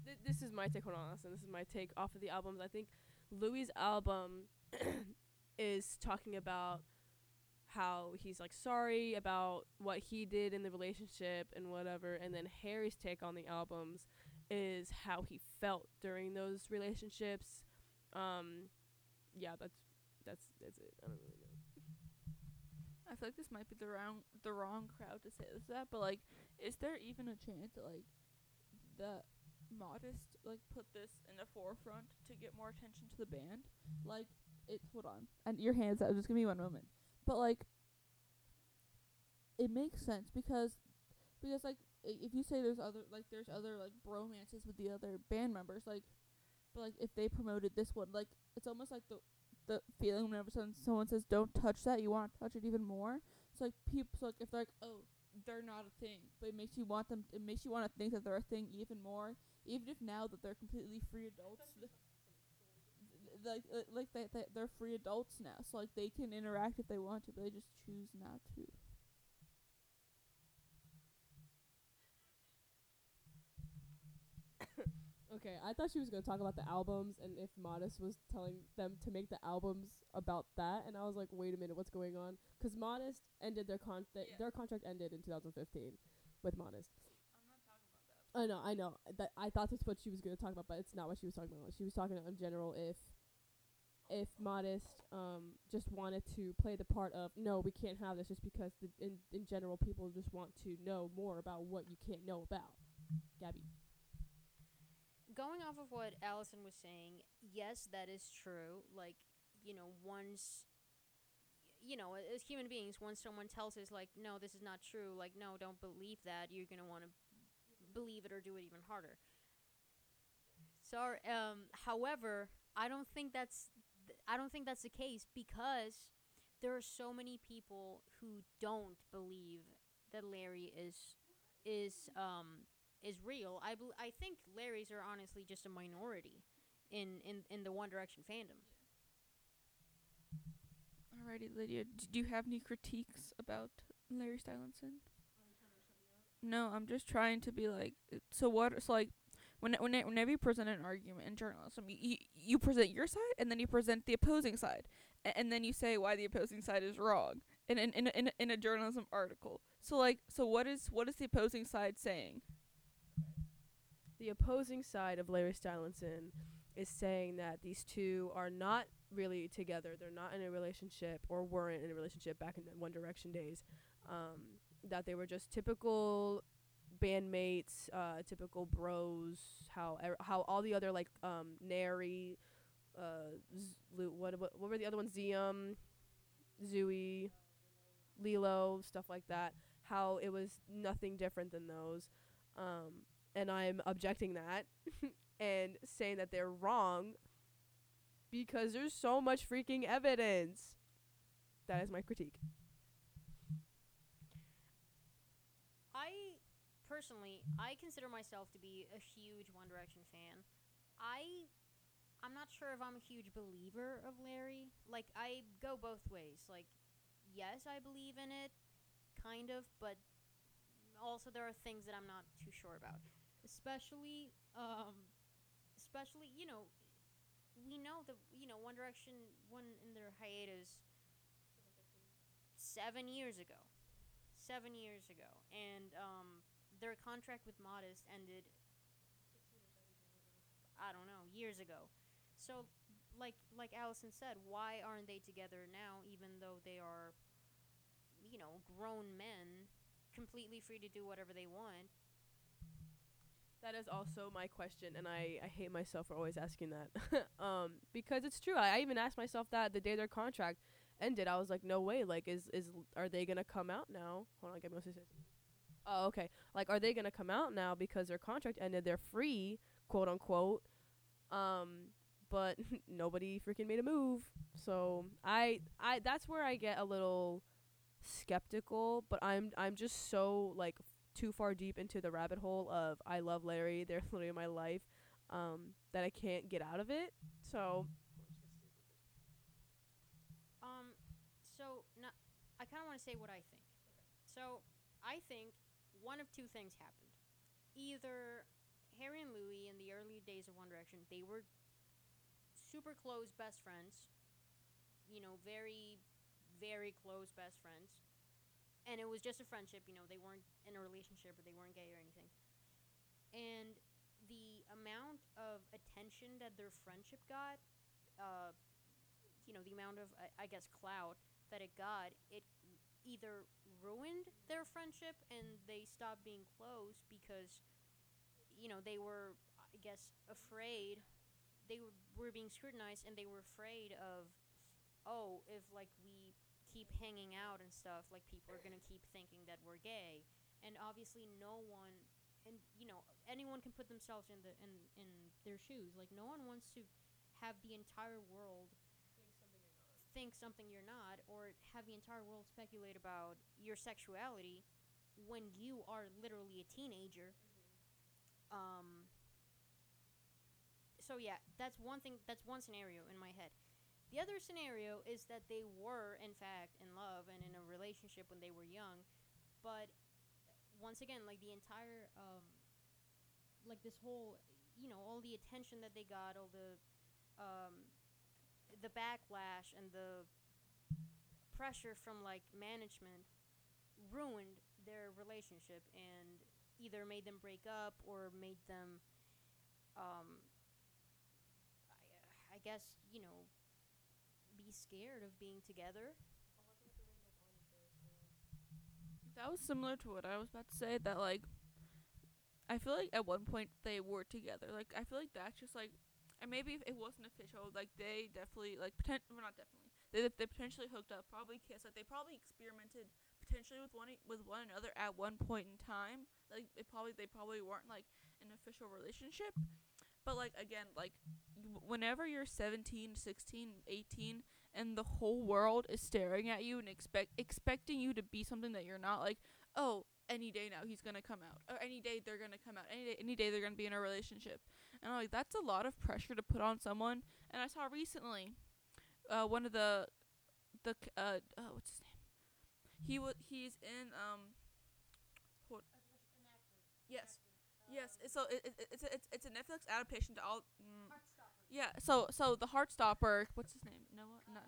Th- this is my take. Hold on, listen. This is my take off of the albums. I think Louis' album (clears throat) is talking about how he's like sorry about what he did in the relationship and whatever, and then Harry's take on the albums is how he felt during those relationships. Um, yeah, that's that's that's it. I don't really know. I feel like this might be the wrong the wrong crowd to say this that, but like, is there even a chance that like the modest like put this in the forefront to get more attention to the band? Like, it. Hold on, and your hands out. Just give me one moment. But like, it makes sense because because like i- if you say there's other like there's other like bromances with the other band members like, but like if they promoted this one like it's almost like the the feeling whenever someone, someone says don't touch that you want to touch it even more so like people so like if they're like oh they're not a thing but it makes you want them it makes you want to think that they're a thing even more even if now that they're completely free adults like uh, like they, they they're free adults now so like they can interact if they want to but they just choose not to (coughs) Okay, I thought she was gonna talk about the albums and if Modest was telling them to make the albums about that, and I was like, wait a minute, what's going on? Because Modest ended their con th- Yeah. their contract ended in 2015 with Modest. i'm not talking about that I know, I know. That I thought that's what she was gonna talk about, but it's not what she was talking about. She was talking in general if if Modest um just wanted to play the part of no, we can't have this just because the, in in general people just want to know more about what you can't know about. Gabby. going off of what Allison was saying, yes, that is true. Like, you know, once, you know, as human beings, once someone tells us, like, no, this is not true, like, no, don't believe that, you're going to want to believe it or do it even harder. Sorry. Um. However, I don't think that's th- I don't think that's the case because there are so many people who don't believe that Larry is is um is real. I bel I think Larrys are honestly just a minority in in in the One Direction fandom. Alrighty, Lydia. d- Do you have any critiques about Larry Stylinson? No, I'm just trying to be like. So what? So like, when when whenever you present an argument in journalism, you you, present your side and then you present the opposing side, a- and then you say why the opposing side is wrong in in in in in a journalism article. So like, so what is what is the opposing side saying? The opposing side of Larry Stylinson is saying that these two are not really together. They're not in a relationship or weren't in a relationship back in the One Direction days. Um, that they were just typical bandmates, uh, typical bros. How er- how all the other like um, Narry, uh, Z- what, what what were the other ones? Ziam, Zouis, Lilo, stuff like that. How it was nothing different than those. Um, and I'm objecting that (laughs) and saying that they're wrong because there's so much freaking evidence. That is my critique. I personally, I consider myself to be a huge One Direction fan. I I'm not sure if I'm a huge believer of Larry. Like I go both ways. Like yes, I believe in it kind of, but also there are things that I'm not too sure about. Especially um especially, you know, we know that you know One Direction went in their hiatus 7 years ago seven years ago, and um, their contract with Modest ended. I don't know, years ago. So, like like Allison said, why aren't they together now? Even though they are, you know, grown men, completely free to do whatever they want. That is also my question, and I, I hate myself for always asking that. (laughs) um, because it's true. I, I even asked myself that the day their contract ended. I was like, no way. Like, is is are they gonna come out now? Hold on, get me Oh, okay. Like, are they gonna come out now because their contract ended? They're free, quote unquote. Um, but (laughs) nobody freaking made a move. So I I that's where I get a little skeptical. But I'm I'm just so like too far deep into the rabbit hole of I love Larry, (laughs) they're literally my life, um, that I can't get out of it. So Um, so no, I kind of want to say what I think. So I think one of two things happened. Either Harry and Louis in the early days of One Direction, they were super close best friends. You know, very, very close best friends. And it was just a friendship. You know, they weren't in a relationship or they weren't gay or anything. And the amount of attention that their friendship got, uh, you know the amount of I, I guess clout that it got it either ruined their friendship and they stopped being close because you know they were I guess afraid they were, were being scrutinized and they were afraid of oh if like we keep hanging out and stuff like people are going to keep thinking that we're gay. And obviously no one and you know anyone can put themselves in the in in their shoes. Like no one wants to have the entire world think something you're not or have the entire world speculate about your sexuality when you are literally a teenager. Um so yeah that's one thing that's one scenario in my head. The other scenario is that they were in fact in love and in a relationship when they were young but once again like the entire um like this whole you know all the attention that they got all the um the backlash and the pressure from like management ruined their relationship and either made them break up or made them um I, I guess you know be scared of being together That was similar to what I was about to say. That like, I feel like at one point they were together. Like I feel like that's just like, and maybe if it wasn't official, like they definitely like potent, well not definitely. They they potentially hooked up, probably kissed. Like they probably experimented potentially with one with one another at one point in time. Like it probably they probably weren't like an official relationship. But like again, like whenever you're 17, 16, 18 and the whole world is staring at you and expect expecting you to be something that you're not like, "Oh, any day now he's to come out." Or any day they're to come out. Any day any day they're to be in a relationship. And I'm like that's a lot of pressure to put on someone. And I saw recently uh one of the the uh, uh what's his name? He wa he's in um hold Yes. Yes, so it, it, it's a, it's it's a Netflix adaptation to all mm, Yeah, so so the Heartstopper, what's his name? Noah? No.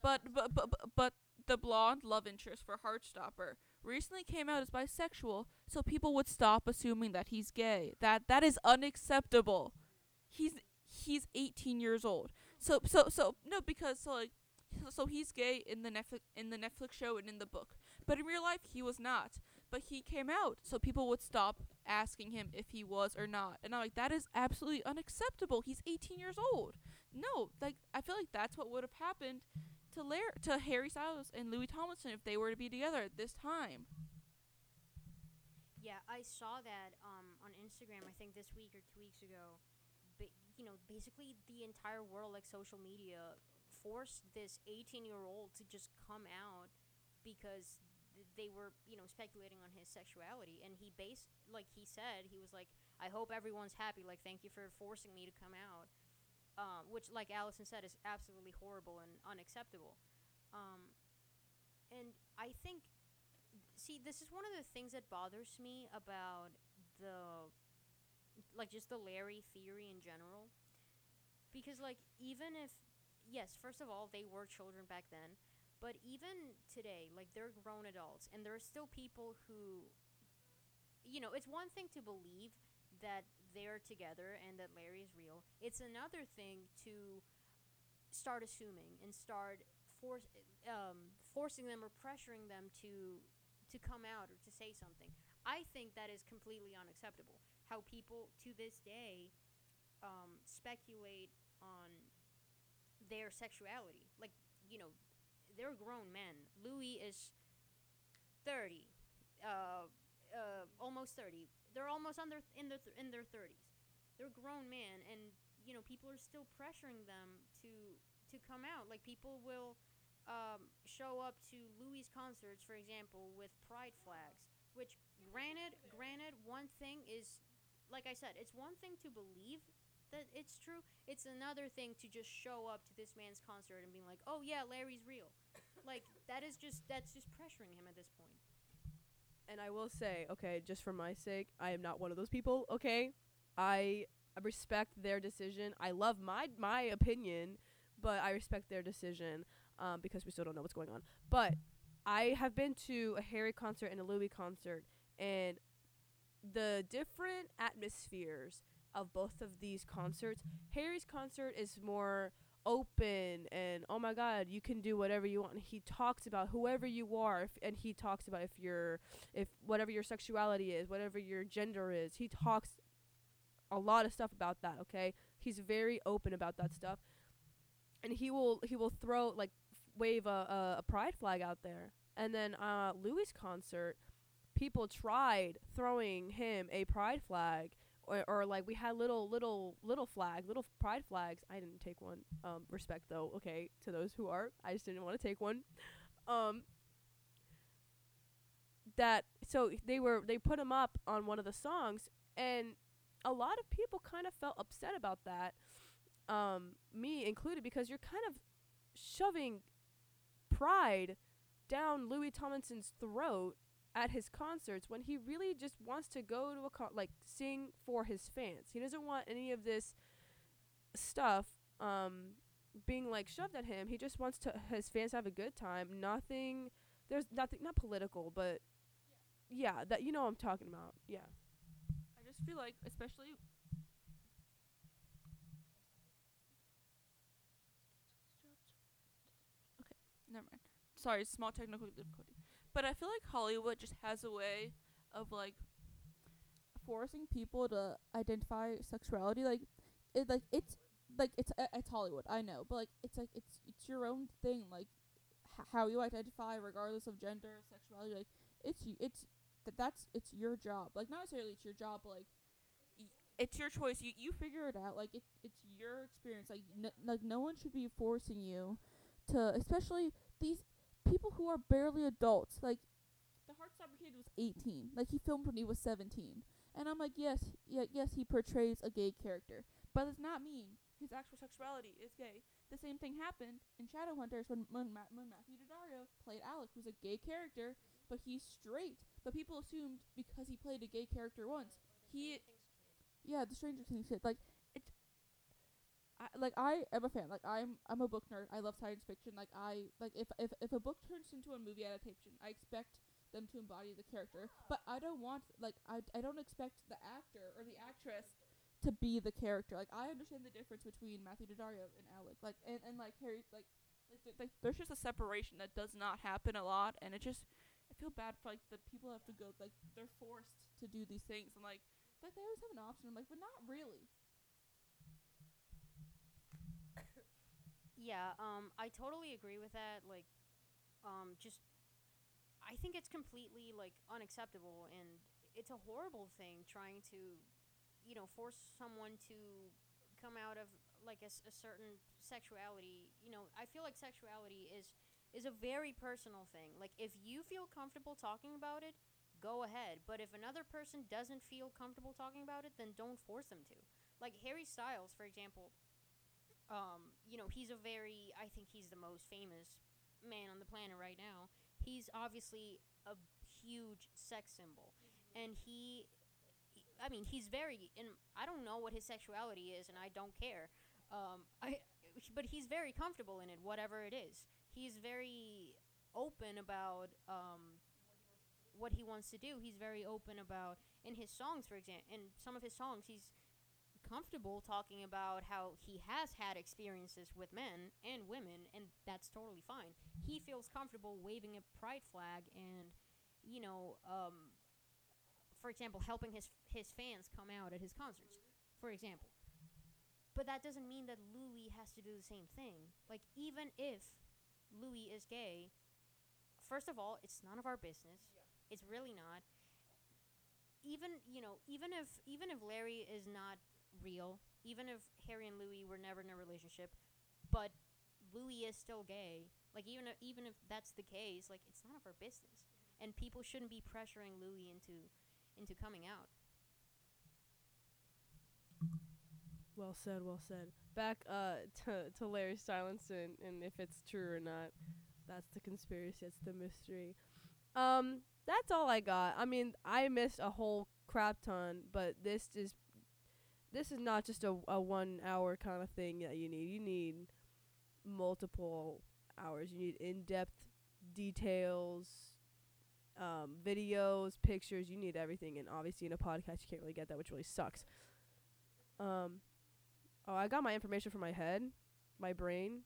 But but but but- but the blonde love interest for Heartstopper recently came out as bisexual, so people would stop assuming that he's gay. That that is unacceptable. He's he's 18 years old. So so so no because so like so- so he's gay in the Netflix in the Netflix show and in the book. But in real life he was not. But he came out, so people would stop asking him if he was or not. And I'm like that is absolutely unacceptable. He's 18 years old. No, like I feel like that's what would have happened to Lar- to Harry Styles and Louis Tomlinson if they were to be together at this time. Yeah, I saw that um, on Instagram. I think this week or two weeks ago. Ba- you know, basically the entire world, like social media, forced this 18-year-old to just come out because th- they were, you know, speculating on his sexuality. And he based, like he said, he was like, "I hope everyone's happy. Like, thank you for forcing me to come out." Um, which, like Allison said, is absolutely horrible and unacceptable. Um, and I think see this is one of the things that bothers me about the like just the larry theory in general because like even if yes first of all they were children back then but even today like they're grown adults and there are still people who you know it's one thing to believe that they're together and that larry is real it's another thing to start assuming and start um, forcing them or pressuring them to to come out or to say something. I think that is completely unacceptable. How people to this day um, speculate on their sexuality. Like, you know, they're grown men. Louis is 30, uh, uh, almost 30. They're almost on their, in, their th- in their 30s. They're grown men, and, you know, people are still pressuring them to, to come out. Like, people will um, show up to Louis concerts, for example, with pride flags. Which, granted, granted, one thing is, like I said, it's one thing to believe that it's true. It's another thing to just show up to this man's concert and being like, "Oh yeah, Larry's real." like that is just that's just pressuring him at this point. And I will say, okay, just for my sake, I am not one of those people. Okay, I respect their decision. I love my my opinion, but I respect their decision um, because we still don't know what's going on. But I have been to a Harry concert and a Louis concert, and the different atmospheres of both of these concerts. Harry's concert is more open and oh my god you can do whatever you want. And he talks about whoever you are if, and he talks about if you're if whatever your sexuality is whatever your gender is he talks a lot of stuff about that okay? He's very open about that stuff. And he will he will throw like wave a, a, a pride flag out there. And then uh louis concert people tried throwing him a pride flag or, or like we had little little little flag little pride flags. I didn't take one um respect though okay to those who are. I just didn't want to take one. Um that so they were they put them up on one of the songs and a lot of people kind of felt upset about that um me included because you're kind of shoving pride down louis tomlinson's throat at his concerts when he really just wants to go to a con- like sing for his fans. He doesn't want any of this stuff um being like shoved at him. He just wants to his fans have a good time. Nothing there's nothing not political, but yeah, that you know what I'm talking about. Yeah. I just feel like, especially. Okay, never mind. Sorry, small technical difficulty. But I feel like Hollywood just has a way of like forcing people to identify sexuality. Like, it like it's like it's uh, it's Hollywood. I know, but like it's like it's it's your own thing. Like, h- how you identify, regardless of gender, sexuality. Like it's you. It's that that's it's your job. Like not necessarily it's your job, but like it's your choice. You you figure it out. Like it it's your experience. Like like no one should be forcing you to, especially these people who are barely adults. Like the Heartstopper kid was 18. Like he filmed when he was 17. And I'm like, yes, yeah, yes, he portrays a gay character, but does not mean his actual sexuality is gay. The same thing happened in Shadowhunters when when, Ma- when Matthew Daddario played Alec, who's a gay character, but he's straight. But people assumed because he played a gay character once, he, yeah, the Stranger Things shit. Like I like I am a fan. Like I'm I'm a book nerd. I love science fiction. Like I like if if if a book turns into a movie adaptation, I expect them to embody the character. But I don't want like I I don't expect the actor or the actress to be the character. Like I understand the difference between Matthew Daddario and Alec. Like and, and like Harry like like, there's just a separation that does not happen a lot and it just I feel bad for like the people have to go like they're forced to do these things and like like they always have an option. I'm like, but not really. Yeah, um, I totally agree with that. Like, um, just, I think it's completely like unacceptable, and it's a horrible thing trying to, you know, force someone to come out of like a, a certain sexuality. You know, I feel like sexuality is is a very personal thing. Like, if you feel comfortable talking about it, go ahead. But if another person doesn't feel comfortable talking about it, then don't force them to. Like Harry Styles, for example um, you know, he's a very, I think he's the most famous man on the planet right now. He's obviously a huge sex symbol. And he, I mean, he's very, and I don't know what his sexuality is, and I don't care. Um, I, but he's very comfortable in it, whatever it is. He's very open about um, what he wants to do. He's very open about, in his songs, for example, in some of his songs, he's comfortable talking about how he has had experiences with men and women and that's totally fine. He feels comfortable waving a pride flag and you know um, for example helping his his fans come out at his concerts for example. But that doesn't mean that louis has to do the same thing. Like even if louis is gay first of all it's none of our business. It's really not. Even you know even if even if larry is not real. Even if Harry and Louis were never in a relationship, but Louis is still gay. Like even if, even if that's the case, like it's none of our business, and people shouldn't be pressuring Louis into into coming out. Well said, well said. Back uh (laughs) to to Larry Stylinson and if it's true or not. That's the conspiracy, that's the mystery. Um that's all I got. I mean, I missed a whole crap ton, but this is this is not just a a 1 hour kind of thing that you need. You need multiple hours. You need in-depth details, um, videos, pictures. You need everything, and obviously in a podcast you can't really get that, which really sucks. Um, oh, I got my information from my head, my brain,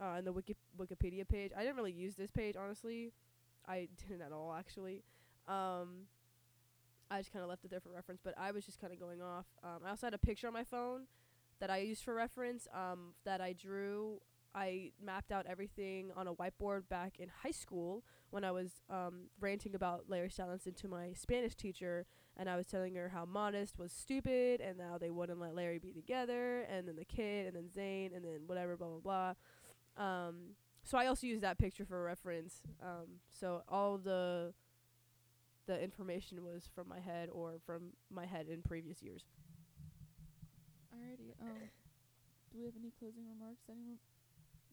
uh, and the Wiki- Wikipedia page. I didn't really use this page honestly. I (laughs) didn't at all actually. Um, I just kind of left it there for reference, but I was just kind of going off. Um, I also had a picture on my phone that I used for reference. Um, that I drew. I mapped out everything on a whiteboard back in high school when I was um, ranting about Larry Stylinson to my Spanish teacher, and I was telling her how Modest was stupid, and how they wouldn't let Larry be together, and then the kid, and then Zayn, and then whatever, blah blah blah. Um, so I also used that picture for reference. Um, so all the the information was from my head or from my head in previous years. Alrighty. Um, do we have any closing remarks anyone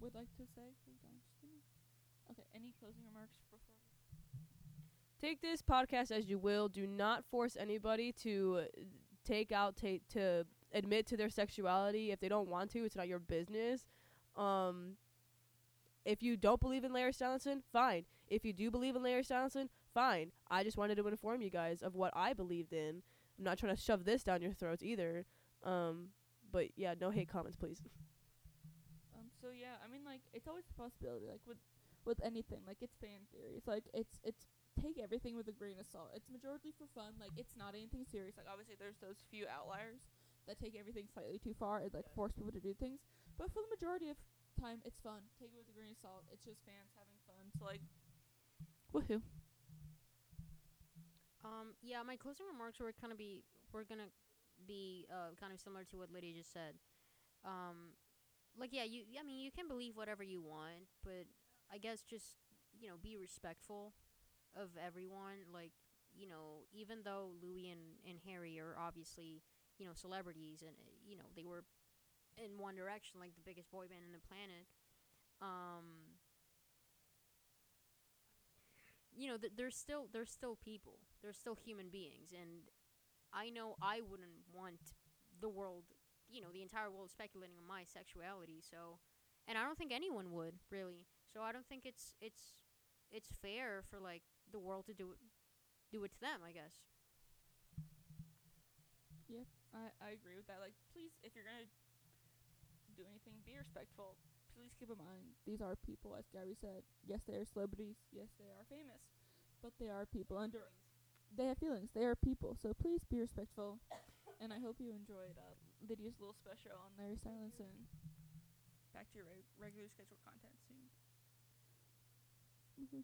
would like to say? Hold on, just give me. Okay. Any closing remarks before? Take this podcast as you will. Do not force anybody to uh, take out ta- to admit to their sexuality if they don't want to. It's not your business. Um, if you don't believe in Larry Stylinson, fine. If you do believe in Larry Stylinson, fine. I just wanted to inform you guys of what I believed in. I'm not trying to shove this down your throats either. Um, but yeah, no hate comments, please. (laughs) Um. So yeah, I mean, like, it's always a possibility. Like with with anything, like it's fan theories. Like it's it's take everything with a grain of salt. It's majority for fun. Like it's not anything serious. Like obviously, there's those few outliers that take everything slightly too far and like force people to do things. But for the majority of time. It's fun. Take it with a grain of salt. It's just fans having fun. So like, woohoo! Um, yeah, my closing remarks were kind of be were gonna be uh kind of similar to what Lydia just said. Um, like yeah, you I mean you can believe whatever you want, but I guess just you know be respectful of everyone. Like you know even though Louis and and Harry are obviously you know celebrities and uh, you know they were in One Direction like the biggest boy band in the planet. Um, you know, th- they're still they're still people. They're still human beings, and I know I wouldn't want the world, you know, the entire world speculating on my sexuality. So, and I don't think anyone would really. So I don't think it's it's it's fair for like the world to do it do it to them. I guess. I I agree with that. Like, please, if you're gonna do anything, be respectful. Please keep in mind these are people, as Gary said. Yes, they are celebrities. Yes, they are famous, but they are people under they have feelings. They are people. So please be respectful. and I hope you enjoyed uh, Lydia's little special on Larry Stylinson and back to your reg- regular scheduled content soon. Mm-hmm.